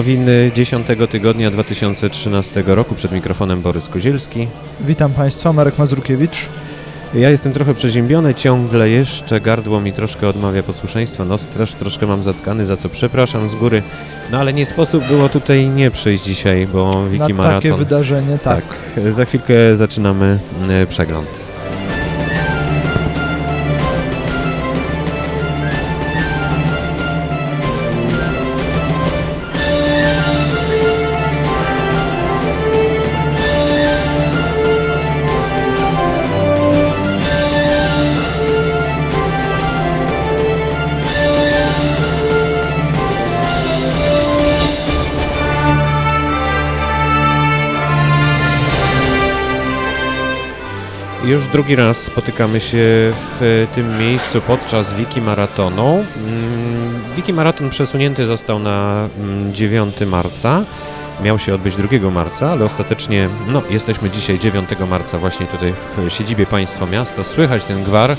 Nowiny 10 tygodnia 2013 roku. Przed mikrofonem Borys Kozielski. Witam Państwa, Marek Mazurkiewicz. Ja jestem trochę przeziębiony, ciągle jeszcze gardło mi troszkę odmawia posłuszeństwa, nos też troszkę mam zatkany, za co przepraszam z góry. No ale nie sposób było tutaj nie przyjść dzisiaj, bo Wiki Na Maraton. takie wydarzenie, tak. tak. Za chwilkę zaczynamy e, przegląd. Już drugi raz spotykamy się w tym miejscu podczas Wiki Maratonu. Mm, Wiki Maraton przesunięty został na 9 marca. Miał się odbyć 2 marca, ale ostatecznie no, jesteśmy dzisiaj 9 marca właśnie tutaj w siedzibie Państwa Miasta. Słychać ten gwar.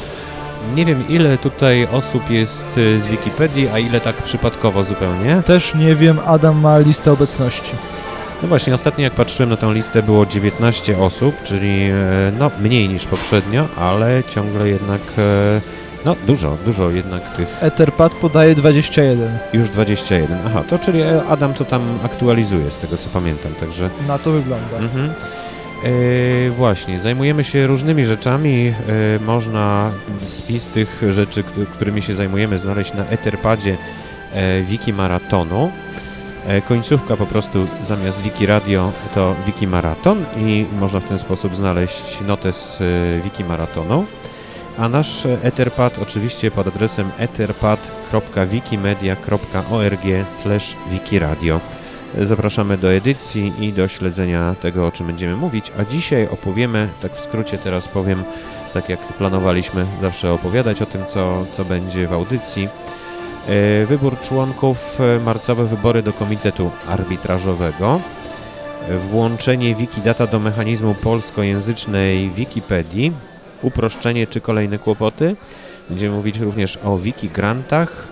Nie wiem ile tutaj osób jest z Wikipedii, a ile tak przypadkowo zupełnie. Też nie wiem, Adam ma listę obecności. No właśnie, ostatnio jak patrzyłem na tę listę było 19 osób, czyli e, no mniej niż poprzednio, ale ciągle jednak e, no dużo, dużo jednak tych... Etherpad podaje 21. Już 21, aha, to czyli Adam to tam aktualizuje z tego co pamiętam, także... Na to wygląda. Mhm. E, właśnie, zajmujemy się różnymi rzeczami, e, można spis tych rzeczy, którymi się zajmujemy znaleźć na Etherpadzie e, Wiki Maratonu. Końcówka po prostu zamiast Wiki Radio to Wiki Maraton i można w ten sposób znaleźć notes Wiki Maratonu. A nasz Etherpad oczywiście pod adresem etherpad.wikimedia.org wikiradio. Zapraszamy do edycji i do śledzenia tego, o czym będziemy mówić, a dzisiaj opowiemy, tak w skrócie teraz powiem, tak jak planowaliśmy zawsze opowiadać o tym, co, co będzie w audycji, Wybór członków, marcowe wybory do Komitetu Arbitrażowego, włączenie Wikidata do mechanizmu polskojęzycznej Wikipedii, uproszczenie czy kolejne kłopoty. Będziemy mówić również o Wikigrantach,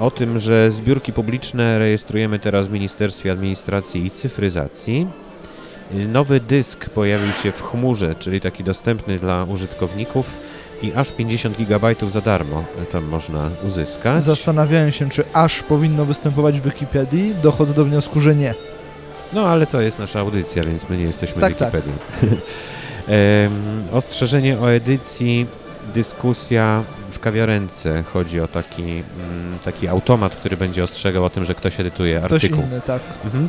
o tym, że zbiórki publiczne rejestrujemy teraz w Ministerstwie Administracji i Cyfryzacji. Nowy dysk pojawił się w chmurze, czyli taki dostępny dla użytkowników i aż 50 GB za darmo tam można uzyskać. Zastanawiałem się, czy aż powinno występować w Wikipedii. Dochodzę do wniosku, że nie. No ale to jest nasza audycja, więc my nie jesteśmy tak, Wikipedią. Tak. ostrzeżenie o edycji, dyskusja w kawiarence. Chodzi o taki, mm, taki automat, który będzie ostrzegał o tym, że ktoś edytuje ktoś artykuł. Inny, tak. Mhm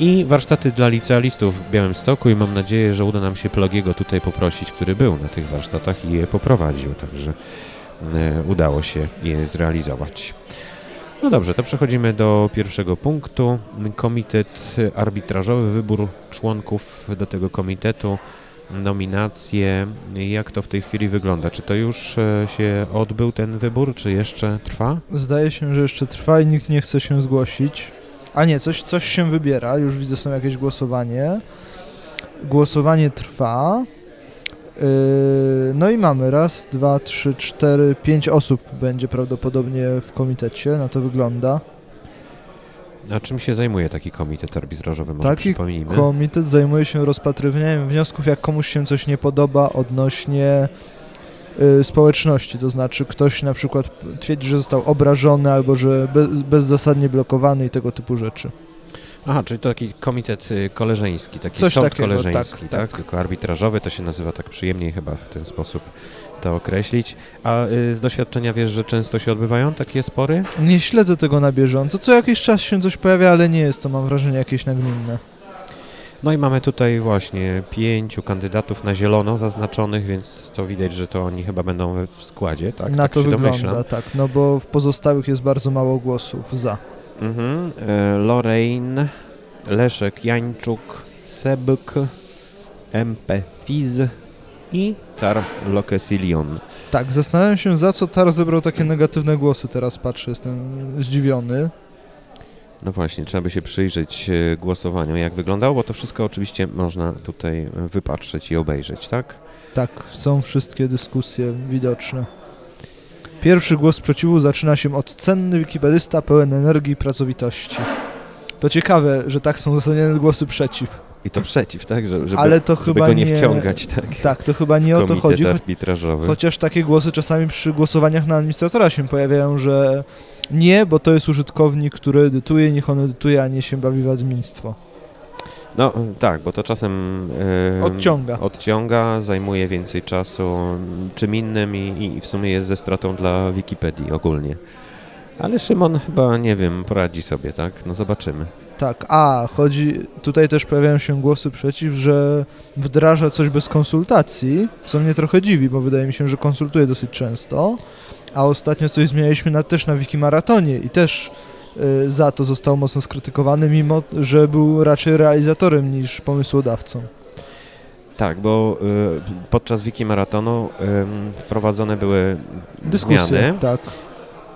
i warsztaty dla licealistów w Białymstoku i mam nadzieję, że uda nam się Plogiego tutaj poprosić, który był na tych warsztatach i je poprowadził, także e, udało się je zrealizować. No dobrze, to przechodzimy do pierwszego punktu. Komitet arbitrażowy, wybór członków do tego komitetu, nominacje. Jak to w tej chwili wygląda? Czy to już e, się odbył ten wybór, czy jeszcze trwa? Zdaje się, że jeszcze trwa i nikt nie chce się zgłosić. A nie, coś, coś się wybiera, już widzę, są jakieś głosowanie. Głosowanie trwa. Yy, no i mamy raz, dwa, trzy, cztery, pięć osób będzie prawdopodobnie w komitecie, na to wygląda. A czym się zajmuje taki komitet arbitrażowy? Może taki komitet zajmuje się rozpatrywaniem wniosków, jak komuś się coś nie podoba odnośnie społeczności, to znaczy ktoś na przykład twierdzi, że został obrażony albo że bez, bezzasadnie blokowany i tego typu rzeczy. Aha, czyli to taki komitet y, koleżeński, taki Coś sąd takiego, koleżeński, tak, tak, tak? Tylko arbitrażowy to się nazywa tak przyjemniej chyba w ten sposób to określić. A y, z doświadczenia wiesz, że często się odbywają takie spory? Nie śledzę tego na bieżąco. Co jakiś czas się coś pojawia, ale nie jest to, mam wrażenie, jakieś nagminne. No i mamy tutaj właśnie pięciu kandydatów na zielono zaznaczonych, więc to widać, że to oni chyba będą w składzie, tak? Na tak to wygląda, domyślam. tak, no bo w pozostałych jest bardzo mało głosów za. Mhm. E, Lorraine, Leszek Jańczuk, Sebk, MP Fiz i Tar Lokesilion. Tak, zastanawiam się za co Tar zebrał takie negatywne głosy, teraz patrzę, jestem zdziwiony. No właśnie, trzeba by się przyjrzeć e, głosowaniu, jak wyglądało, bo to wszystko oczywiście można tutaj wypatrzeć i obejrzeć, tak? Tak, są wszystkie dyskusje widoczne. Pierwszy głos sprzeciwu zaczyna się od cenny wikipedysta pełen energii i pracowitości. To ciekawe, że tak są uzasadnione głosy przeciw. I to przeciw, tak? Że, żeby, Ale to chyba go nie, nie- wciągać, tak? Tak, to chyba nie o to chodzi, cho- arbitrażowy. chociaż takie głosy czasami przy głosowaniach na administratora się pojawiają, że nie, bo to jest użytkownik, który edytuje, niech on edytuje, a nie się bawi w adminstwo. No tak, bo to czasem e, Odciąga. odciąga, zajmuje więcej czasu czym innym i, i w sumie jest ze stratą dla Wikipedii ogólnie. Ale Szymon chyba, nie wiem, poradzi sobie, tak? No zobaczymy. Tak, a chodzi, tutaj też pojawiają się głosy przeciw, że wdraża coś bez konsultacji, co mnie trochę dziwi, bo wydaje mi się, że konsultuje dosyć często, a ostatnio coś zmienialiśmy na, też na Wikimaratonie i też y, za to został mocno skrytykowany, mimo że był raczej realizatorem niż pomysłodawcą. Tak, bo y, podczas Wiki Maratonu ym, wprowadzone były Dyskusje, zmiany, tak.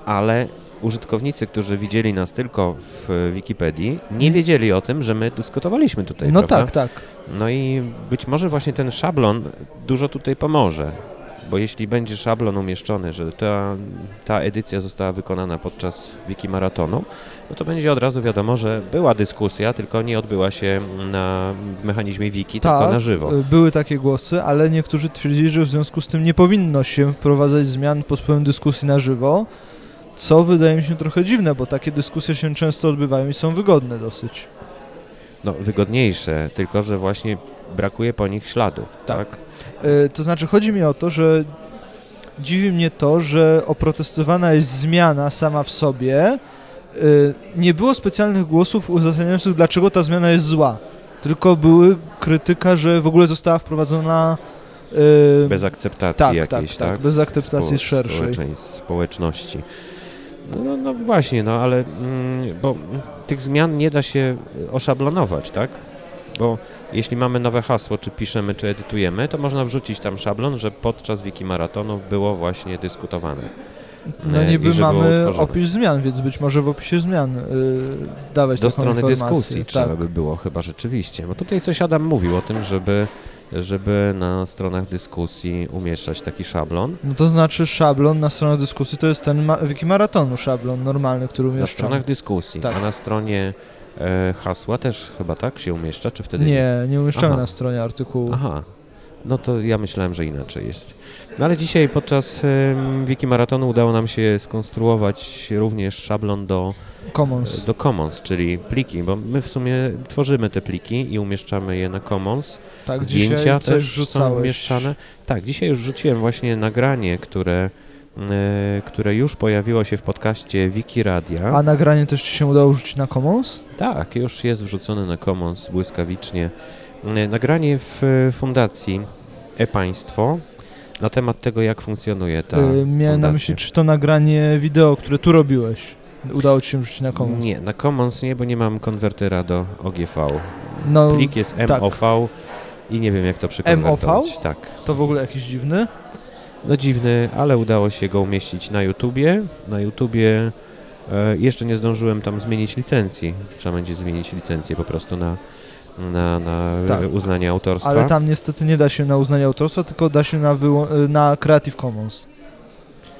ale użytkownicy, którzy widzieli nas tylko w Wikipedii, nie wiedzieli o tym, że my dyskutowaliśmy tutaj, No prawda? tak, tak. No i być może właśnie ten szablon dużo tutaj pomoże, bo jeśli będzie szablon umieszczony, że ta, ta edycja została wykonana podczas Wiki Maratonu, no to będzie od razu wiadomo, że była dyskusja, tylko nie odbyła się na w mechanizmie Wiki, tylko Tak, na żywo. y, były takie głosy, ale niektórzy twierdzili, że w związku z tym nie powinno się wprowadzać zmian pod wpływem dyskusji na żywo, co wydaje mi się trochę dziwne, bo takie dyskusje się często odbywają i są wygodne dosyć. No, wygodniejsze, tylko że właśnie brakuje po nich śladu. Tak. Tak. Y, To znaczy, chodzi mi o to, że dziwi mnie to, że oprotestowana jest zmiana sama w sobie. Y, Nie było specjalnych głosów uzasadniających, dlaczego ta zmiana jest zła. Tylko były krytyka, że w ogóle została wprowadzona y, Bez akceptacji tak, jakiejś, tak, tak? tak, bez akceptacji Spo- szerszej. Społeczności. No, no, no właśnie, no ale mm, bo tych zmian nie da się oszablonować, tak? Bo jeśli mamy nowe hasło, czy piszemy, czy edytujemy, to można wrzucić tam szablon, że podczas wiki maratonu było właśnie dyskutowane. No e, niby mamy opis zmian, więc być może w opisie zmian y, dawać Do strony informację. dyskusji trzeba tak. by było chyba rzeczywiście. Bo tutaj coś Adam mówił o tym, żeby, żeby na stronach dyskusji umieszczać taki szablon. No to znaczy szablon na stronę dyskusji to jest ten ma- wikimaratonu szablon normalny, który Na umieszczamy. stronach dyskusji, Tak. a na stronie hasła też chyba tak się umieszcza, czy wtedy Nie, nie umieszczamy Aha. na stronie artykułu. Aha, no to ja myślałem, że inaczej jest. No ale dzisiaj podczas Wiki Maratonu udało nam się skonstruować również szablon do, Commons. do Commons, czyli pliki, bo my w sumie tworzymy te pliki i umieszczamy je na Commons. Tak, Zdjęcia też są umieszczane. Tak, dzisiaj już rzuciłem właśnie nagranie, które, e, które już pojawiło się w podcaście Wiki Radia. A nagranie też Ci się udało rzucić na Commons? Tak, już jest wrzucone na Commons błyskawicznie. E, Nagranie w e, fundacji e-państwo na temat tego, jak funkcjonuje ta Y, miałem na myśli, czy to nagranie wideo, które tu robiłeś, udało Ci się rzucić na Commons? Nie, na Commons nie, bo nie mam konwertera do OGV. No, Plik jest tak. MOV i nie wiem, jak to przekonwertować. Tak. to w ogóle jakiś dziwny. No dziwny, ale udało się go umieścić na YouTubie. Na YouTubie e, jeszcze nie zdążyłem tam zmienić licencji. Trzeba będzie zmienić licencję po prostu na, na, na Tak. e, uznanie autorstwa. Ale tam niestety nie da się na uznanie autorstwa, tylko da się na, y, na Creative Commons.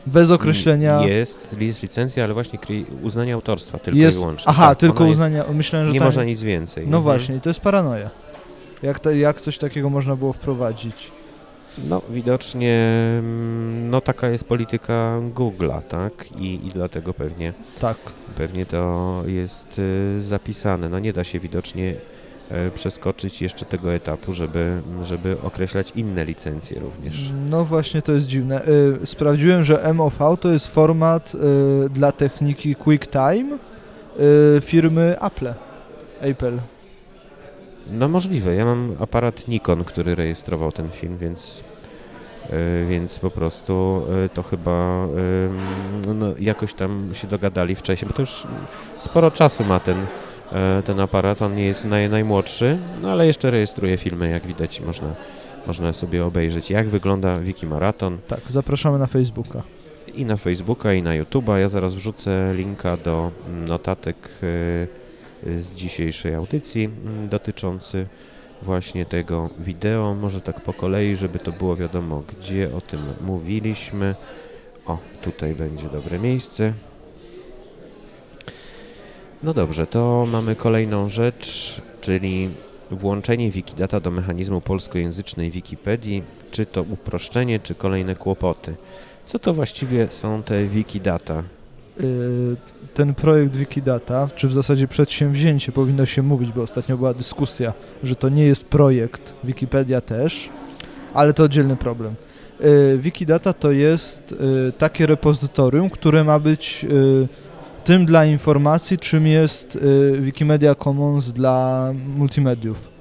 Bez określenia. Jest, jest licencja, ale właśnie uznanie autorstwa tylko Jest- i wyłącznie. Aha, Tak, tylko ona jest- uznanie. Myślałem, że Nie tam... można nic więcej. No Mhm. właśnie, i to jest paranoja. Jak, to, jak coś takiego można było wprowadzić? No widocznie mm, no taka jest polityka Google'a, tak? I, I dlatego pewnie, Tak. pewnie to jest y, zapisane. No nie da się widocznie e, przeskoczyć jeszcze tego etapu, żeby, żeby określać inne licencje również. No właśnie, to jest dziwne. Y, sprawdziłem, że MOV to jest format y, dla techniki QuickTime y, firmy Apple. Apple. No możliwe. Ja mam aparat Nikon, który rejestrował ten film, więc, e, więc po prostu e, to chyba em, no, jakoś tam się dogadali wcześniej, bo to już sporo czasu ma ten, e, ten aparat. On nie jest naj, najmłodszy, no ale jeszcze rejestruje filmy, jak widać można, można sobie obejrzeć, jak wygląda Wiki Maraton Tak, zapraszamy na Facebooka. i na Facebooka, i na YouTube'a. Ja zaraz wrzucę linka do notatek e, z dzisiejszej audycji mm, dotyczący właśnie tego wideo. Może tak po kolei, żeby to było wiadomo, gdzie o tym mówiliśmy. O, tutaj będzie dobre miejsce. No dobrze, to mamy kolejną rzecz, czyli włączenie Wikidata do mechanizmu polskojęzycznej Wikipedii. Czy to uproszczenie, czy kolejne kłopoty? Co to właściwie są te Wikidata? Ten projekt Wikidata, czy w zasadzie przedsięwzięcie powinno się mówić, bo ostatnio była dyskusja, że to nie jest projekt, Wikipedia też, ale to oddzielny problem. Y, Wikidata to jest y, takie repozytorium, które ma być tym dla informacji, czym jest Wikimedia Commons dla multimediów.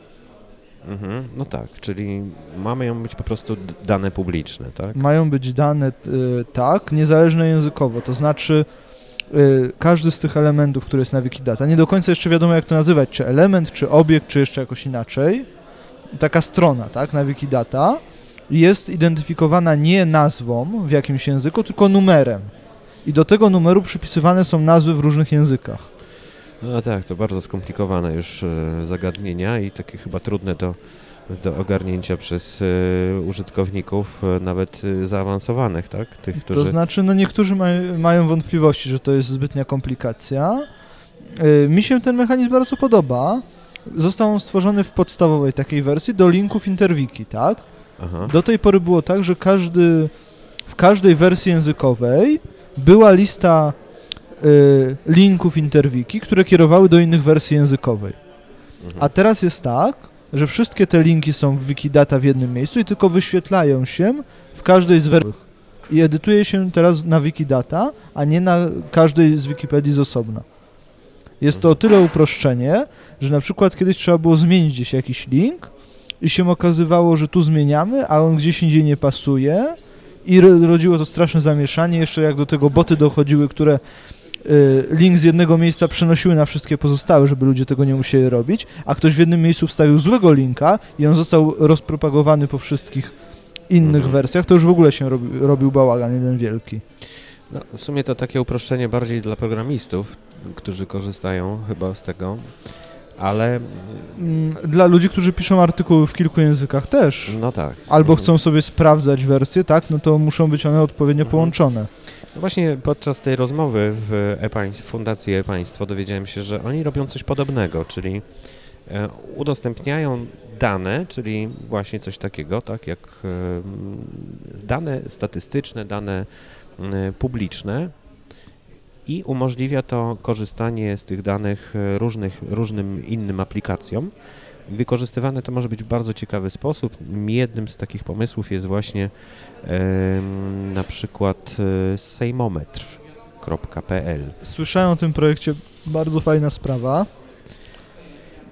Mhm, no tak, czyli mają być po prostu dane publiczne, tak? Mają być dane, tak, niezależne językowo, to znaczy Y, każdy z tych elementów, który jest na Wikidata. Nie do końca jeszcze wiadomo, jak to nazywać, czy element, czy obiekt, czy jeszcze jakoś inaczej. Taka strona, tak, na Wikidata jest identyfikowana nie nazwą w jakimś języku, tylko numerem. I do tego numeru przypisywane są nazwy w różnych językach. No tak, to bardzo skomplikowane już e, zagadnienia i takie chyba trudne do do ogarnięcia przez y, użytkowników y, nawet y, zaawansowanych, tak? Tych, którzy... To znaczy, no niektórzy maj, mają wątpliwości, że to jest zbytnia komplikacja. Mi się ten mechanizm bardzo podoba. Został on stworzony w podstawowej takiej wersji do linków Interwiki, tak? Aha. Do tej pory było tak, że każdy, w każdej wersji językowej była lista linków Interwiki, które kierowały do innych wersji językowej. Mhm. A teraz jest tak, że wszystkie te linki są w Wikidata w jednym miejscu i tylko wyświetlają się w każdej z wersji. I edytuje się teraz na Wikidata, a nie na każdej z Wikipedii z osobna. Jest to o tyle uproszczenie, że na przykład kiedyś trzeba było zmienić gdzieś jakiś link i się okazywało, że tu zmieniamy, a on gdzieś indziej nie pasuje i rodziło to straszne zamieszanie. Jeszcze jak do tego boty dochodziły, które Y, link z jednego miejsca przenosiły na wszystkie pozostałe, żeby ludzie tego nie musieli robić, a ktoś w jednym miejscu wstawił złego linka i on został rozpropagowany po wszystkich innych mhm. wersjach, to już w ogóle się robi, robił bałagan jeden wielki. No, w sumie to takie uproszczenie bardziej dla programistów, którzy korzystają chyba z tego, ale... Mm, dla ludzi, którzy piszą artykuły w kilku językach też. No tak. Albo mhm. chcą sobie sprawdzać wersje, tak, no to muszą być one odpowiednio mhm. połączone. No właśnie podczas tej rozmowy w e Fundacji e-Państwo dowiedziałem się, że oni robią coś podobnego, czyli e, udostępniają dane, czyli właśnie coś takiego, tak jak e, dane statystyczne, dane publiczne i umożliwia to korzystanie z tych danych różnych, różnym innym aplikacjom. Wykorzystywane to może być w bardzo ciekawy sposób. Jednym z takich pomysłów jest właśnie na przykład e, sejmometr.pl. Słyszałem o tym projekcie, bardzo fajna sprawa.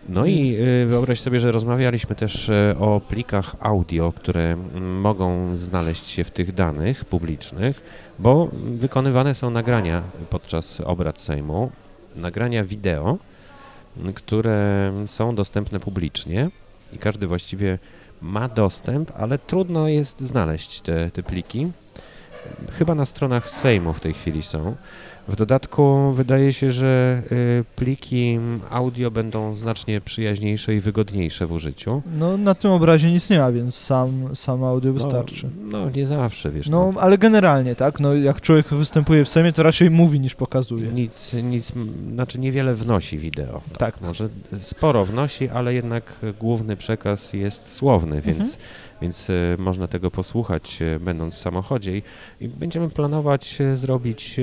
No i e, wyobraź sobie, że rozmawialiśmy też e, o plikach audio, które mogą znaleźć się w tych danych publicznych, bo wykonywane są nagrania podczas obrad Sejmu, nagrania wideo, które są dostępne publicznie i każdy właściwie ma dostęp, ale trudno jest znaleźć te, te pliki. Chyba na stronach Sejmu w tej chwili są. W dodatku wydaje się, że y, pliki audio będą znacznie przyjaźniejsze i wygodniejsze w użyciu. No na tym obrazie nic nie ma, więc sam, sam audio no, wystarczy. No, no nie zawsze, wiesz. No, no, ale generalnie, tak? No jak człowiek występuje w Sejmie, to raczej mówi niż pokazuje. Nic, nic, znaczy niewiele wnosi wideo. Tak. tak. Może sporo wnosi, ale jednak główny przekaz jest słowny, więc mhm więc e, można tego posłuchać e, będąc w samochodzie i, będziemy planować e, zrobić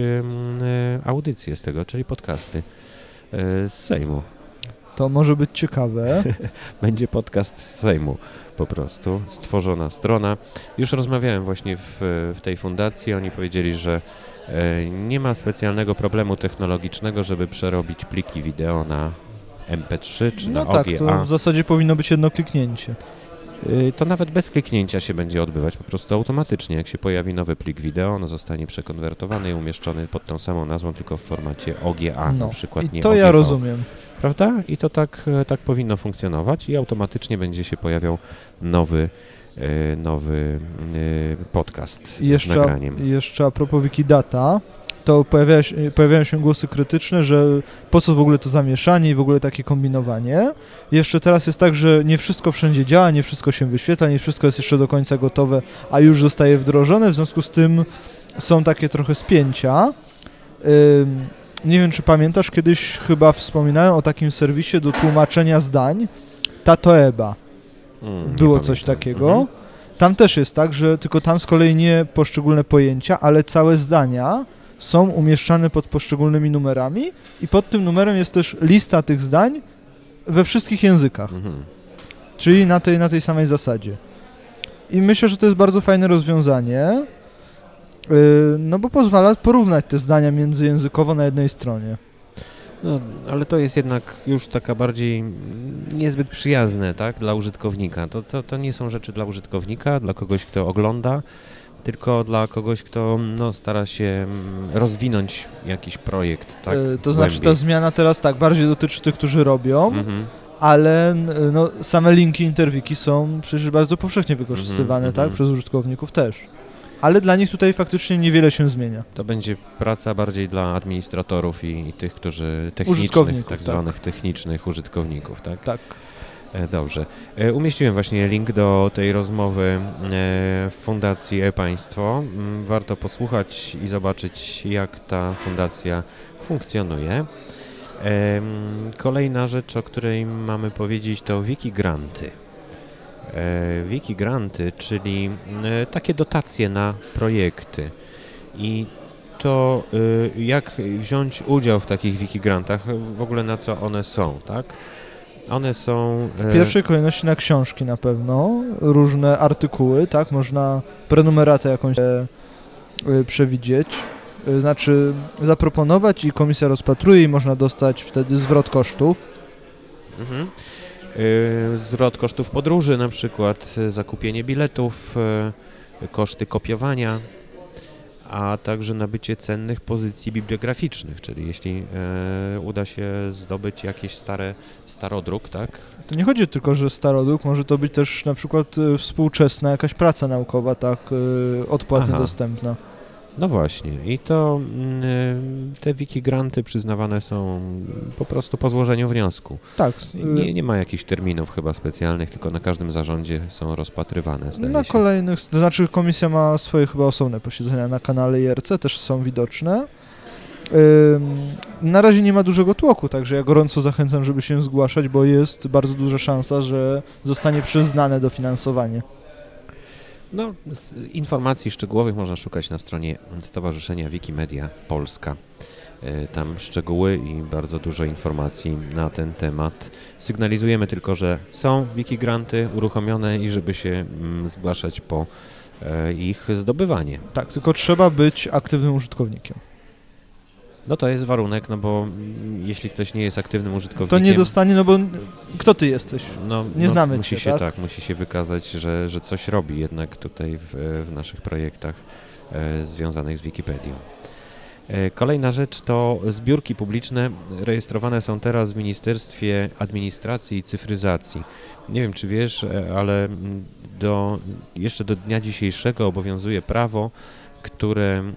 audycję z tego, czyli podcasty z Sejmu. To może być ciekawe. Będzie podcast z Sejmu po prostu, stworzona strona. Już rozmawiałem właśnie w, w tej fundacji, oni powiedzieli, że nie ma specjalnego problemu technologicznego, żeby przerobić pliki wideo na MP3 czy no na tak, OGA. to w zasadzie powinno być jedno kliknięcie. Y, to nawet bez kliknięcia się będzie odbywać po prostu automatycznie. Jak się pojawi nowy plik wideo, on zostanie przekonwertowany i umieszczony pod tą samą nazwą, tylko w formacie OGA no. na przykład, I nie to OGV. ja rozumiem. Prawda? I to tak, e, tak powinno funkcjonować i automatycznie będzie się pojawiał nowy e, nowy e, podcast jeszcze, z nagraniem. Jeszcze a propos Wikidata, to pojawia się, pojawiają się głosy krytyczne, że po co w ogóle to zamieszanie i w ogóle takie kombinowanie. Jeszcze teraz jest tak, że nie wszystko wszędzie działa, nie wszystko się wyświetla, nie wszystko jest jeszcze do końca gotowe, a już zostaje wdrożone, w związku z tym są takie trochę spięcia. nie wiem czy pamiętasz, kiedyś chyba wspominałem o takim serwisie do tłumaczenia zdań, Tatoeba. Mm, Było coś takiego. Mhm. Tam też jest tak, że tylko tam z kolei nie poszczególne pojęcia, ale całe zdania są umieszczane pod poszczególnymi numerami i pod tym numerem jest też lista tych zdań we wszystkich językach, Mhm. czyli na tej, na tej samej zasadzie. I myślę, że to jest bardzo fajne rozwiązanie, yy, no bo pozwala porównać te zdania międzyjęzykowo na jednej stronie. No, ale to jest jednak już taka bardziej niezbyt przyjazne, tak, dla użytkownika. To, to, to nie są rzeczy dla użytkownika, dla kogoś, kto ogląda, tylko dla kogoś, kto no, stara się mm, rozwinąć jakiś projekt, tak, Yy, to znaczy ta głębiej. zmiana teraz tak bardziej dotyczy tych, którzy robią, Mhm. ale no, same linki interwiki są przecież bardzo powszechnie wykorzystywane, Mhm, tak, mhm. przez użytkowników też. Ale dla nich tutaj faktycznie niewiele się zmienia. To będzie praca bardziej dla administratorów i, i tych, którzy technicznych, tak tak. zwanych technicznych użytkowników, tak? Tak. E, Dobrze. E, Umieściłem właśnie link do tej rozmowy e, w Fundacji E-Państwo. Mm, Warto posłuchać i zobaczyć, jak ta fundacja funkcjonuje. Em, Kolejna rzecz, o której mamy powiedzieć, to Wikigranty. Wikigranty, czyli takie dotacje na projekty. I to jak wziąć udział w takich Wikigrantach, w ogóle na co one są, tak? One są... W pierwszej kolejności na książki na pewno, różne artykuły, tak, można prenumeratę jakąś e, e, przewidzieć, e, znaczy zaproponować i komisja rozpatruje i można dostać wtedy zwrot kosztów. Mhm. Zwrot kosztów podróży na przykład, zakupienie biletów, koszty kopiowania, a także nabycie cennych pozycji bibliograficznych, czyli jeśli e, uda się zdobyć jakieś stare starodruk, tak? To nie chodzi tylko, że starodruk, może to być też na przykład e, współczesna jakaś praca naukowa, tak, e, odpłatnie Aha. dostępna. No właśnie, i to mm, te wikigranty przyznawane są po prostu po złożeniu wniosku. Tak, Nie, nie ma jakichś terminów chyba specjalnych, tylko na każdym zarządzie są rozpatrywane. Na się. kolejnych, to znaczy komisja ma swoje chyba osobne posiedzenia na kanale IRC, też są widoczne. Na razie nie ma dużego tłoku, także ja gorąco zachęcam, żeby się zgłaszać, bo jest bardzo duża szansa, że zostanie przyznane dofinansowanie. No, informacji szczegółowych można szukać na stronie Stowarzyszenia Wikimedia Polska. E, Tam szczegóły i bardzo dużo informacji na ten temat. Sygnalizujemy tylko, że są wikigranty uruchomione i żeby się mm, zgłaszać po e, ich zdobywanie. Tak, tylko trzeba być aktywnym użytkownikiem. No to jest warunek, no bo jeśli ktoś nie jest aktywnym użytkownikiem... To nie dostanie, no bo kto ty jesteś? No, Nie no, znamy musi cię, się tak? musi się wykazać, że, że coś robi jednak tutaj w, w naszych projektach e, związanych z Wikipedią. E, kolejna rzecz to zbiórki publiczne rejestrowane są teraz w Ministerstwie Administracji i Cyfryzacji. Nie wiem, czy wiesz, e, ale do, jeszcze do dnia dzisiejszego obowiązuje prawo, które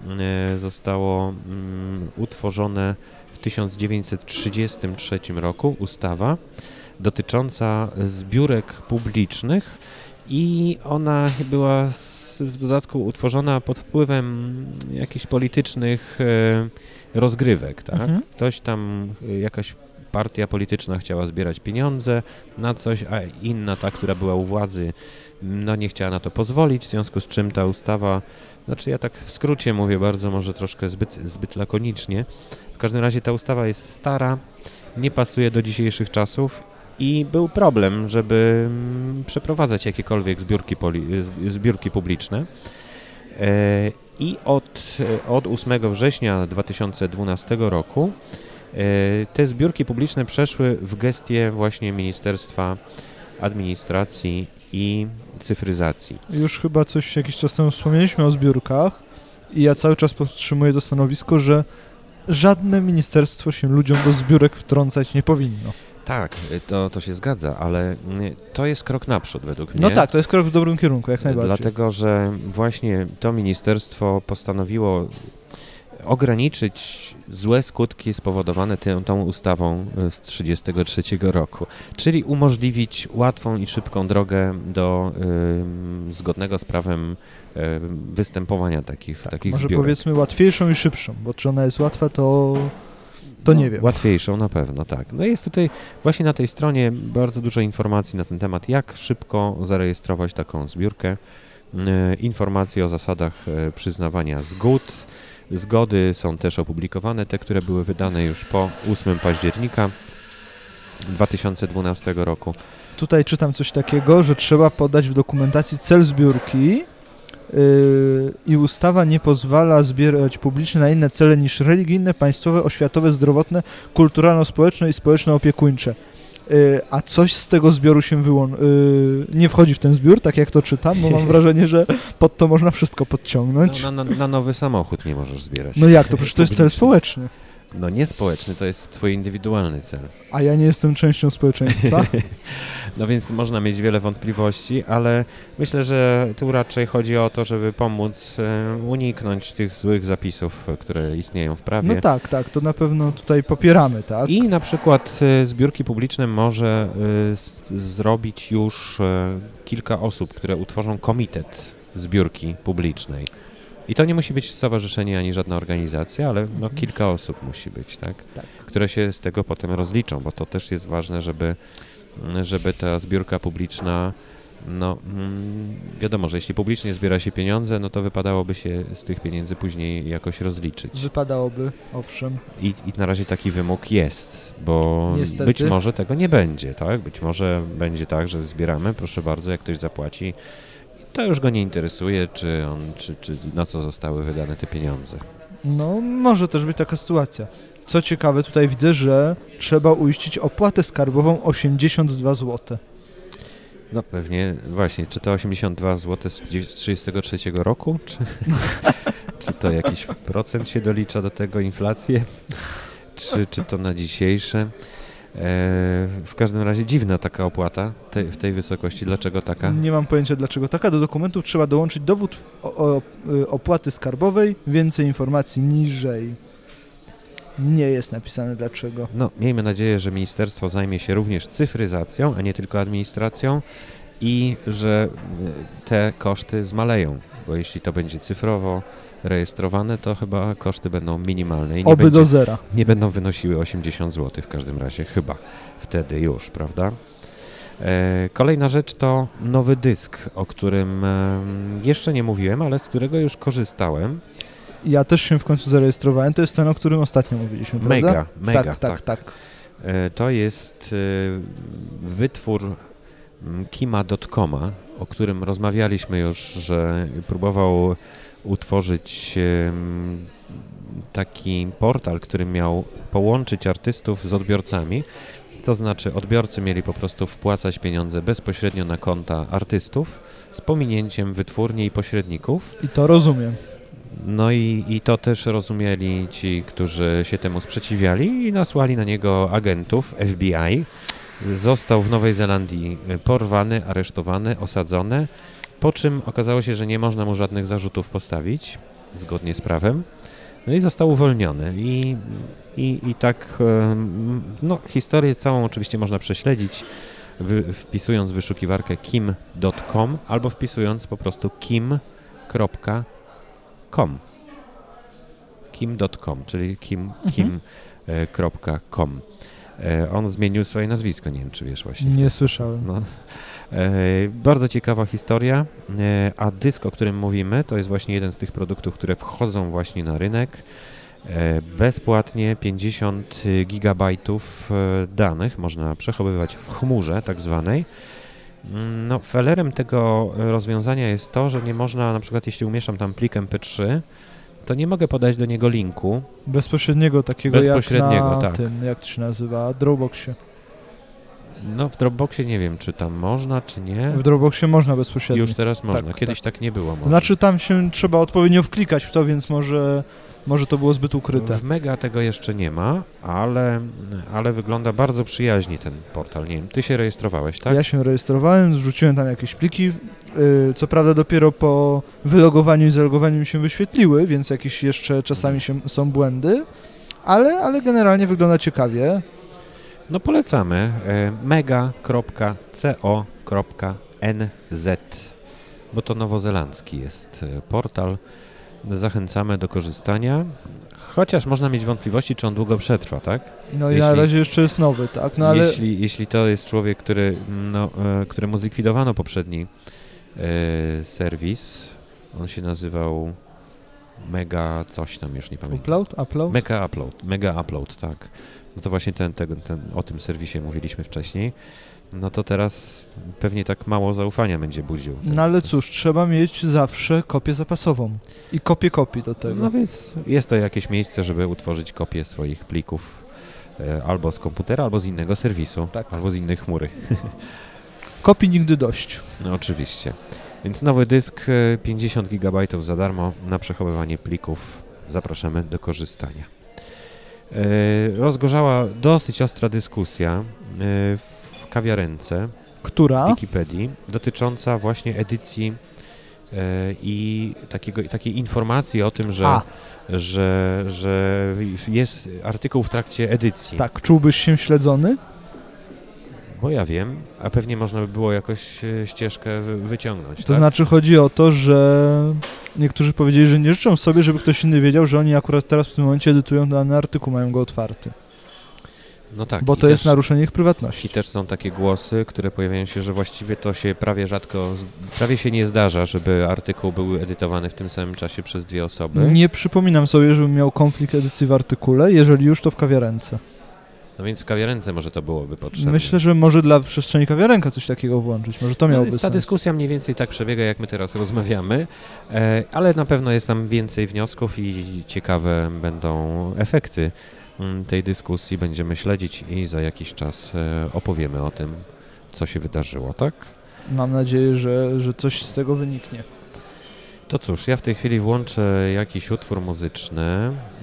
e, zostało mm, utworzone w 1933 roku, ustawa, dotycząca zbiórek publicznych i ona była w dodatku utworzona pod wpływem jakichś politycznych e, rozgrywek, tak? Mhm. Ktoś tam, e, jakaś partia polityczna chciała zbierać pieniądze na coś, a inna, ta, która była u władzy, no nie chciała na to pozwolić, w związku z czym ta ustawa, znaczy ja tak w skrócie mówię bardzo, może troszkę zbyt, zbyt lakonicznie, w każdym razie ta ustawa jest stara, nie pasuje do dzisiejszych czasów i był problem, żeby mm, przeprowadzać jakiekolwiek zbiórki, zbiórki publiczne. E, I od, od 8 września 2012 roku e, te zbiórki publiczne przeszły w gestię właśnie Ministerstwa Administracji i Cyfryzacji. Już chyba coś jakiś czas temu wspomnieliśmy o zbiórkach i ja cały czas podtrzymuję to stanowisko, że żadne ministerstwo się ludziom do zbiórek wtrącać nie powinno. Tak, to, to się zgadza, ale to jest krok naprzód według mnie. No tak, to jest krok w dobrym kierunku, jak najbardziej. Dlatego, że właśnie to ministerstwo postanowiło ograniczyć złe skutki spowodowane tą, tą ustawą e, z 1933 roku, czyli umożliwić łatwą i szybką drogę do ym, zgodnego z prawem ym, występowania takich, takich Może zbiórek. powiedzmy łatwiejszą i szybszą, bo czy ona jest łatwa, to To no, nie wiem. Łatwiejszą na pewno, tak. No jest tutaj właśnie na tej stronie bardzo dużo informacji na ten temat, jak szybko zarejestrować taką zbiórkę, informacje o zasadach przyznawania zgód. Zgody są też opublikowane, te, które były wydane już po 8 października 2012 roku. Tutaj czytam coś takiego, że trzeba podać w dokumentacji cel zbiórki yy, i ustawa nie pozwala zbierać publicznie na inne cele niż religijne, państwowe, oświatowe, zdrowotne, kulturalno-społeczne i społeczno-opiekuńcze. Yy, a coś z tego zbioru się wyłączy. Yy, nie wchodzi w ten zbiór, tak jak to czytam, bo mam wrażenie, że pod to można wszystko podciągnąć. No, na, na, na nowy samochód nie możesz zbierać. No jak to? Przecież to jest cel społeczny. No nie społeczny, to jest twój indywidualny cel. A ja nie jestem częścią społeczeństwa. No więc można mieć wiele wątpliwości, ale myślę, że tu raczej chodzi o to, żeby pomóc e, uniknąć tych złych zapisów, które istnieją w prawie. No tak, tak, to na pewno tutaj popieramy, tak? I na przykład e, zbiórki publiczne może e, zrobić już kilka osób, które utworzą komitet zbiórki publicznej. I to nie musi być stowarzyszenie ani żadna organizacja, ale no, Mhm. kilka osób musi być, tak? Tak. Które się z tego potem rozliczą, bo to też jest ważne, żeby, żeby ta zbiórka publiczna, no mm, wiadomo, że jeśli publicznie zbiera się pieniądze, no to wypadałoby się z tych pieniędzy później jakoś rozliczyć. Wypadałoby, owszem. I, I na razie taki wymóg jest, bo Niestety. być może tego nie będzie, tak? Być może będzie tak, że zbieramy, proszę bardzo, jak ktoś zapłaci, to już go nie interesuje, czy on, czy, czy na co zostały wydane te pieniądze. No, może też być taka sytuacja. Co ciekawe, tutaj widzę, że trzeba uiścić opłatę skarbową 82 zł. No pewnie, właśnie, czy to 82 zł z 1933 roku, czy, czy to jakiś procent się dolicza do tego, inflację, czy, czy to na dzisiejsze. E, w każdym razie dziwna taka opłata te, w tej wysokości. Dlaczego taka? Nie mam pojęcia dlaczego taka. Do dokumentów trzeba dołączyć dowód o, o, y, opłaty skarbowej, więcej informacji niżej. Nie jest napisane dlaczego. No, miejmy nadzieję, że ministerstwo zajmie się również cyfryzacją, a nie tylko administracją i że y, te koszty zmaleją, bo jeśli to będzie cyfrowo rejestrowane, to chyba koszty będą minimalne i nie, Oby będzie, do zera. nie będą wynosiły 80 zł w każdym razie, chyba wtedy już, prawda? E, Kolejna rzecz to nowy dysk, o którym em, jeszcze nie mówiłem, ale z którego już korzystałem. Ja też się w końcu zarejestrowałem. To jest ten, o którym ostatnio mówiliśmy, prawda? Mega, mega, tak, tak, tak. E, To jest e, wytwór mm, Kima.coma, o którym rozmawialiśmy już, że próbował utworzyć taki portal, który miał połączyć artystów z odbiorcami. To znaczy odbiorcy mieli po prostu wpłacać pieniądze bezpośrednio na konta artystów z pominięciem wytwórni i pośredników. I to rozumiem. No i, i to też rozumieli ci, którzy się temu sprzeciwiali i nasłali na niego agentów FBI. Został w Nowej Zelandii porwany, aresztowany, osadzony, po czym okazało się, że nie można mu żadnych zarzutów postawić zgodnie z prawem. No i został uwolniony. I, i, i tak, em, no, historię całą oczywiście można prześledzić, wy, wpisując w wyszukiwarkę kim.com albo wpisując po prostu kim.com com. kim.com, czyli kim, Mhm. kim.com. E, on zmienił swoje nazwisko, nie wiem czy wiesz właśnie. Nie słyszałem. No. E, bardzo ciekawa historia, e, a dysk, o którym mówimy, to jest właśnie jeden z tych produktów, które wchodzą właśnie na rynek. E, bezpłatnie 50 gigabajtów e, danych można przechowywać w chmurze tak zwanej. Mm, No, felerem tego rozwiązania jest to, że nie można, na przykład jeśli umieszczam tam plik MP3, to nie mogę podać do niego linku, Bezpośredniego takiego Bezpośredniego, jak na tak. tym, jak to się nazywa, Dropboxie. No w Dropboxie nie wiem, czy tam można, czy nie. W Dropboxie można bezpośrednio. Już teraz można. Tak, Kiedyś tak. nie było. Może. Znaczy tam się trzeba odpowiednio wklikać w to, więc może, może to było zbyt ukryte. w Mega tego jeszcze nie ma, ale, ale wygląda bardzo przyjaźnie ten portal. Nie wiem, ty się rejestrowałeś, tak? Ja się rejestrowałem, zrzuciłem tam jakieś pliki. Yy, co prawda dopiero po wylogowaniu i zalogowaniu mi się wyświetliły, więc jakieś jeszcze czasami się, są błędy, ale, ale generalnie wygląda ciekawie. No polecamy. e, mega.co.nz bo to nowozelandzki jest e, portal. Zachęcamy do korzystania. Chociaż można mieć wątpliwości, czy on długo przetrwa, tak? No i Jeśli- na razie jeszcze jest nowy, tak? No ale jeśli, jeśli to jest człowiek, który, no, e, któremu zlikwidowano poprzedni e, serwis, on się nazywał Mega coś tam, już nie pamiętam. upload, upload? Mega Upload, Mega Upload, tak. No to właśnie ten, ten, ten, o tym serwisie mówiliśmy wcześniej. No to teraz pewnie tak mało zaufania będzie budził. No ale cóż, trzeba mieć zawsze kopię zapasową. I kopię kopii do tego. No więc jest to jakieś miejsce, żeby utworzyć kopię swoich plików e, albo z komputera, albo z innego serwisu, Tak. albo z innej chmury. Kopii nigdy dość. No oczywiście. Więc nowy dysk e, 50 GB za darmo na przechowywanie plików. Zapraszamy do korzystania. E, Rozgorzała dosyć ostra dyskusja e, kawiarence Która? Wikipedii dotycząca właśnie edycji e, i takiego, takiej informacji o tym, że, A, że, że jest artykuł w trakcie edycji. tak. Czułbyś się śledzony? Bo ja wiem, a pewnie można by było jakoś e, ścieżkę wy- wyciągnąć. To tak? znaczy chodzi o to, że niektórzy powiedzieli, że nie życzą sobie, żeby ktoś inny wiedział, że oni akurat teraz w tym momencie edytują dany artykuł, mają go otwarty. No tak, bo to jest też- naruszenie ich prywatności. I też są takie głosy, które pojawiają się, że właściwie to się prawie rzadko, prawie się nie zdarza, żeby artykuł był edytowany w tym samym czasie przez dwie osoby. Nie przypominam sobie, żebym miał konflikt edycji w artykule, jeżeli już to w kawiarence. No więc w kawiarence może to byłoby potrzebne. Myślę, że może dla przestrzeni kawiarenka coś takiego włączyć, może to No miałoby więc ta sens. dyskusja mniej więcej tak przebiega, jak my teraz rozmawiamy, e, ale na pewno jest tam więcej wniosków i ciekawe będą efekty tej dyskusji. Będziemy śledzić i za jakiś czas e, opowiemy o tym, co się wydarzyło, tak? Mam nadzieję, że, że coś z tego wyniknie. To cóż, ja w tej chwili włączę jakiś utwór muzyczny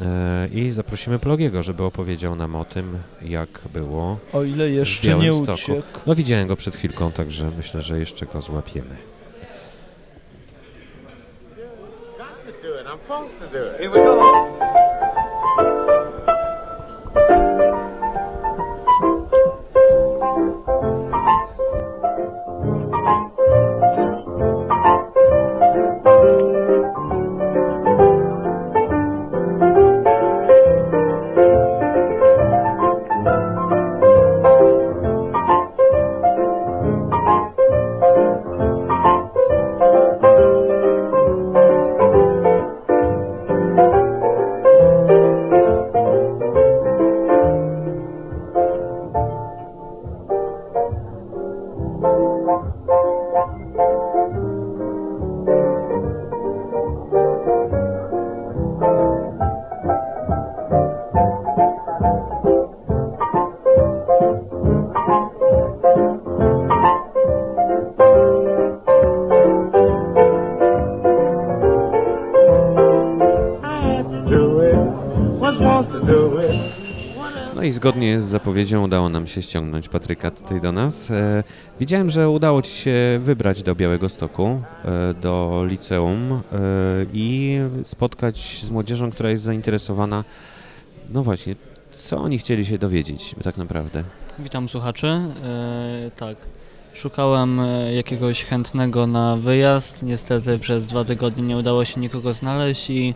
e, i zaprosimy Plogiego, żeby opowiedział nam o tym, jak było. O ile jeszcze nie uciekł. No widziałem go przed chwilką, także myślę, że jeszcze go złapiemy. Here we go. No i zgodnie z zapowiedzią udało nam się ściągnąć Patryka tutaj do nas. E, widziałem, że udało Ci się wybrać do Białego Stoku, e, do liceum e, i spotkać z młodzieżą, która jest zainteresowana. No właśnie, co oni chcieli się dowiedzieć tak naprawdę? Witam słuchaczy. E, tak, szukałem e, jakiegoś chętnego na wyjazd. Niestety przez dwa tygodnie nie udało się nikogo znaleźć i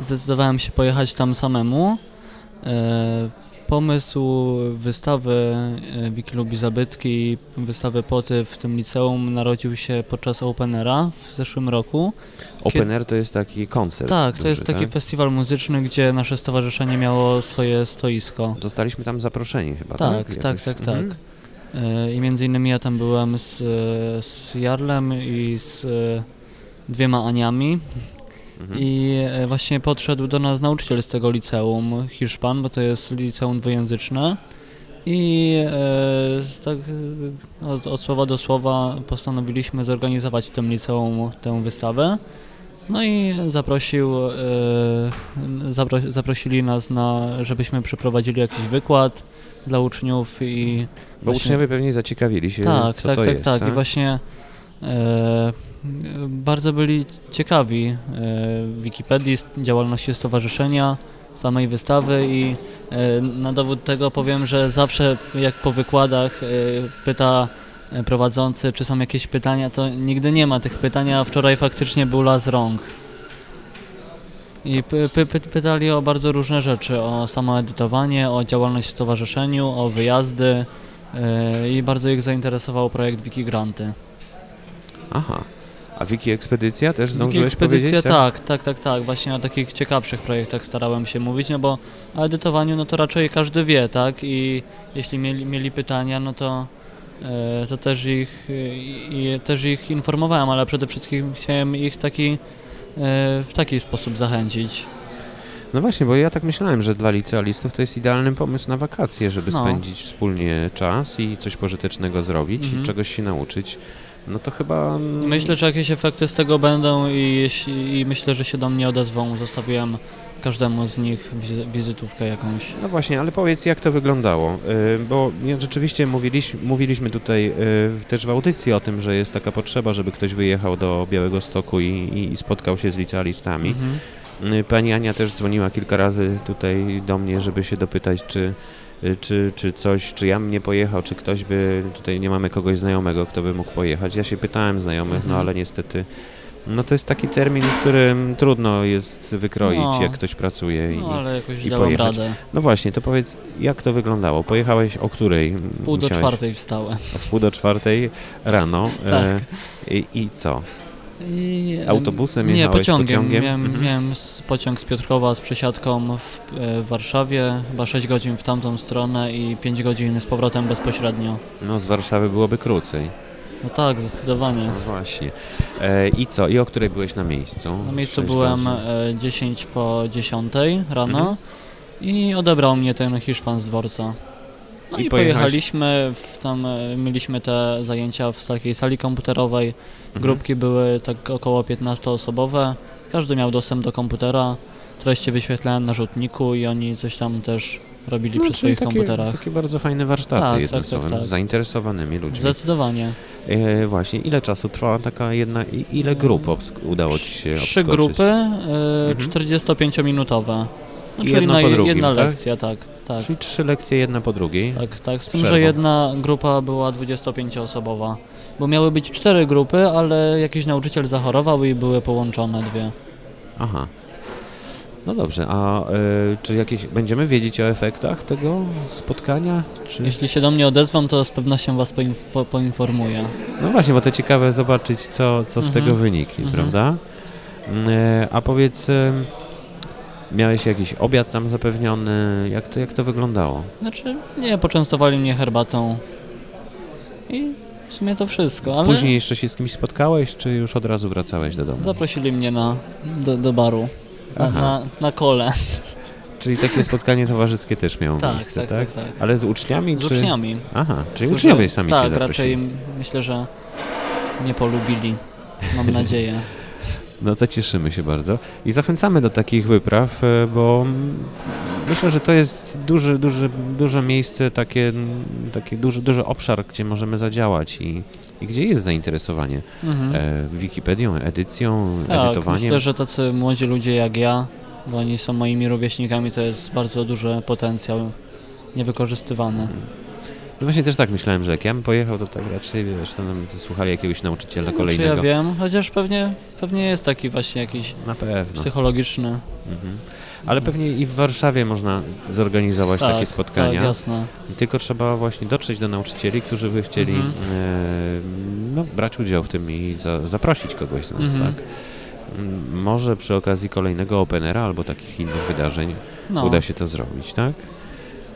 zdecydowałem się pojechać tam samemu. E, pomysł wystawy e, Wiki lubi zabytki, wystawy poty w tym liceum narodził się podczas Openera w zeszłym roku. Open Air to jest taki koncert. Tak, to duży, jest taki tak? festiwal muzyczny, gdzie nasze stowarzyszenie miało swoje stoisko. Zostaliśmy tam zaproszeni chyba, tak? Tak, tak, tak, tak. Mhm. E, I między innymi ja tam byłem z, e, z Jarlem i z e, dwiema Aniami. Mhm. I e, właśnie podszedł do nas nauczyciel z tego liceum, Hiszpan, bo to jest liceum dwujęzyczne. I e, tak, e, od, od słowa do słowa postanowiliśmy zorganizować w tym liceum tę wystawę. No i zaprosił, e, zapro, zaprosili nas, na, żebyśmy przeprowadzili jakiś wykład dla uczniów i Bo właśnie- uczniowie pewnie zaciekawili się, tak, co tak, to tak, jest, tak. I właśnie e, bardzo byli ciekawi e, Wikipedii, działalności stowarzyszenia, samej wystawy i e, na dowód tego powiem, że zawsze jak po wykładach e, pyta prowadzący, czy są jakieś pytania, to nigdy nie ma tych pytań, a wczoraj faktycznie był las rąk. I py, py, pytali o bardzo różne rzeczy, o samo edytowanie, o działalność w stowarzyszeniu, o wyjazdy yy, i bardzo ich zainteresował projekt Wikigranty. Aha. A Wiki Ekspedycja też Wiki zdążyłeś Ekspedycja, powiedzieć? tak, tak, tak, tak. Właśnie o takich ciekawszych projektach starałem się mówić, no bo o edytowaniu no to raczej każdy wie, tak? I jeśli mieli, mieli pytania, no to, e, to też, ich, też ich informowałem, ale przede wszystkim chciałem ich taki, e, w taki sposób zachęcić. No właśnie, bo ja tak myślałem, że dla licealistów to jest idealny pomysł na wakacje, żeby No. spędzić wspólnie czas i coś pożytecznego zrobić Mhm. i czegoś się nauczyć. No to chyba... I myślę, że jakieś efekty z tego będą i, jeśli, i myślę, że się do mnie odezwą. Zostawiłem każdemu z nich wizy- wizytówkę jakąś. No właśnie, ale powiedz, jak to wyglądało? Y, Bo rzeczywiście mówiliśmy, mówiliśmy tutaj y, też w audycji o tym, że jest taka potrzeba, żeby ktoś wyjechał do Białego Stoku i, i, spotkał się z licealistami. Mhm. Y, Pani Ania też dzwoniła kilka razy tutaj do mnie, żeby się dopytać, czy, czy, czy coś, czy ja bym nie pojechał, czy ktoś by, tutaj nie mamy kogoś znajomego, kto by mógł pojechać. Ja się pytałem znajomych, no Mhm. ale niestety, no to jest taki termin, którym trudno jest wykroić, No. jak ktoś pracuje. No i, ale jakoś i pojechać. radę. no właśnie, to powiedz, jak to wyglądało? Pojechałeś o której? W pół do Musiałeś- czwartej wstałem. W pół do czwartej rano. Tak. E, i, I co? I, em, Autobusem Nie, pociągiem. pociągiem? Miałem, Mhm. miałem s- pociąg z Piotrkowa z przesiadką w, e, w Warszawie, chyba 6 godzin w tamtą stronę i 5 godzin z powrotem bezpośrednio. No z Warszawy byłoby krócej. No tak, zdecydowanie. No właśnie. E, I co? I o której byłeś na miejscu? Na miejscu byłem godzin. e, 10 po 10 rano Mhm. i odebrał mnie ten Hiszpan z dworca. No I i, pojechaliśmy, w, tam e, mieliśmy te zajęcia w takiej sali komputerowej. Mhm. Grupki były tak około 15-osobowe. Każdy miał dostęp do komputera. Treści wyświetlałem na rzutniku i oni coś tam też robili No, przy swoich takie, komputerach. Takie bardzo fajne warsztaty Tak, jednym tak, tak, słowem, tak. z zainteresowanymi ludźmi. Zdecydowanie. E, właśnie, ile czasu trwała taka jedna, i ile grup udało Ci się Trzy obskoczyć? grupy, e, Mhm. 45-minutowe. No, I czyli jedno na po drugim, jedna tak? lekcja, tak. Tak, Czyli trzy lekcje, jedna po drugiej. tak, tak. Z tym, Przerwą. że jedna grupa była 25-osobowa. Bo miały być cztery grupy, ale jakiś nauczyciel zachorował i były połączone dwie. Aha. No dobrze, a e, czy jakieś będziemy wiedzieć o efektach tego spotkania? Czy... Jeśli się do mnie odezwą, to z pewnością was poinf- po, poinformuję. No właśnie, bo to ciekawe zobaczyć, co, co z Mhm. tego wyniknie, Mhm. prawda? E, a powiedz, e, miałeś jakiś obiad tam zapewniony? Jak to, jak to wyglądało? Znaczy, nie, poczęstowali mnie herbatą i w sumie to wszystko, ale Później jeszcze się z kimś spotkałeś, czy już od razu wracałeś do domu? zaprosili mnie na, do, do baru, na, Aha. na, na kole. Czyli takie spotkanie towarzyskie też miało Tak, miejsce, tak, tak? tak, tak. Ale z uczniami? Z czy... uczniami. Aha, czyli którzy- uczniowie sami Tak, cię zaprosili. raczej myślę, że nie polubili, mam nadzieję. No to cieszymy się bardzo i zachęcamy do takich wypraw, e, bo myślę, że to jest duży, duży, duże miejsce, takie, taki duży, duży obszar, gdzie możemy zadziałać i, i gdzie jest zainteresowanie Mhm. e, Wikipedią, edycją, tak, edytowaniem. myślę, że tacy młodzi ludzie jak ja, bo oni są moimi rówieśnikami, to jest bardzo duży potencjał niewykorzystywany. No właśnie też tak myślałem, że jak ja bym pojechał, to tak raczej, wiesz, to nam słuchali jakiegoś nauczyciela Czy kolejnego. ja wiem, chociaż pewnie, pewnie jest taki właśnie jakiś Na pewno. psychologiczny. Mhm. Ale pewnie i w Warszawie można zorganizować tak, takie spotkania. Tak, jasne. Tylko trzeba właśnie dotrzeć do nauczycieli, którzy by chcieli Mhm. e, no, brać udział w tym i za, zaprosić kogoś z nas, Mhm. tak? Może przy okazji kolejnego Openera albo takich innych wydarzeń No, uda się to zrobić, tak?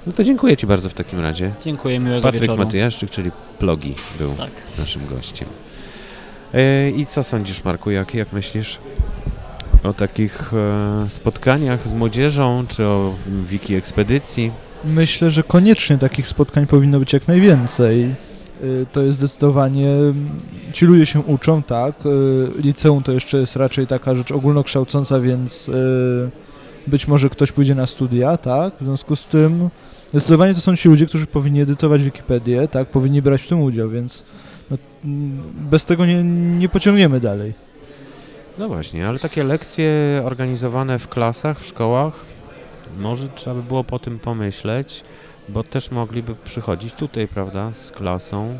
No to dziękuję Ci bardzo w takim razie. dziękuję, miłego Patryk wieczoru. Matyjaszczyk, czyli Plogi, był Tak. naszym gościem. E, I co sądzisz, Marku, jak, jak myślisz o takich e, spotkaniach z młodzieżą, czy o wiki ekspedycji? Myślę, że koniecznie takich spotkań powinno być jak najwięcej. Y, To jest zdecydowanie. Ci ludzie się uczą, tak. y, Liceum to jeszcze jest raczej taka rzecz ogólnokształcąca, więc y, być może ktoś pójdzie na studia, tak. W związku z tym zdecydowanie to są ci ludzie, którzy powinni edytować Wikipedię, tak, powinni brać w tym udział, więc no, mm, bez tego nie, nie pociągniemy dalej. No właśnie, ale takie lekcje organizowane w klasach, w szkołach, może trzeba by było po tym pomyśleć, bo też mogliby przychodzić tutaj, prawda, z klasą.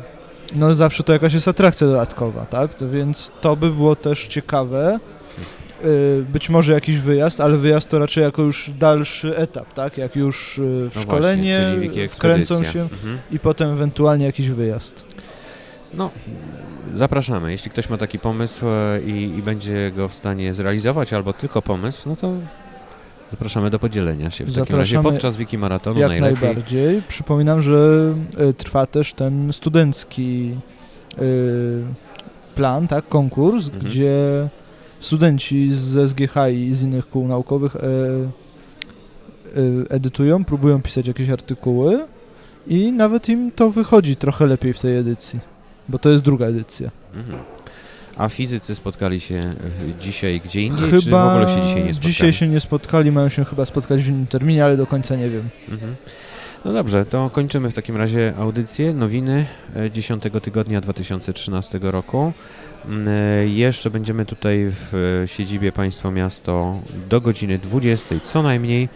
no zawsze to jakaś jest atrakcja dodatkowa, tak? To więc to by było też ciekawe, być może jakiś wyjazd, ale wyjazd to raczej jako już dalszy etap, tak? Jak już y, w No szkolenie właśnie, wkręcą się Mhm. i potem ewentualnie jakiś wyjazd. No, zapraszamy. Jeśli ktoś ma taki pomysł e, i, i będzie go w stanie zrealizować, albo tylko pomysł, no to zapraszamy do podzielenia się w takim razie Zapraszamy podczas Wiki Maratonu Jak najlepiej. najbardziej. Przypominam, że y, trwa też ten studencki y, plan, tak, konkurs, Mhm. gdzie studenci z SGH i z innych kół naukowych e, e, edytują, próbują pisać jakieś artykuły i nawet im to wychodzi trochę lepiej w tej edycji, bo to jest druga edycja. Mhm. A fizycy spotkali się e, dzisiaj gdzie indziej, czy w Chyba ogóle się dzisiaj nie spotkali? dzisiaj się nie spotkali, mają się chyba spotkać w innym terminie, ale do końca nie wiem. Mhm. No dobrze, to kończymy w takim razie audycję, nowiny e, 10 tygodnia 2013 roku. Mm, e, Jeszcze będziemy tutaj w e, siedzibie Państwo Miasto do godziny 20 co najmniej.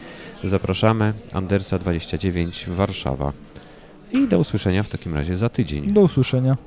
Zapraszamy, Andersa 29 Warszawa. I do usłyszenia w takim razie za tydzień. Do usłyszenia.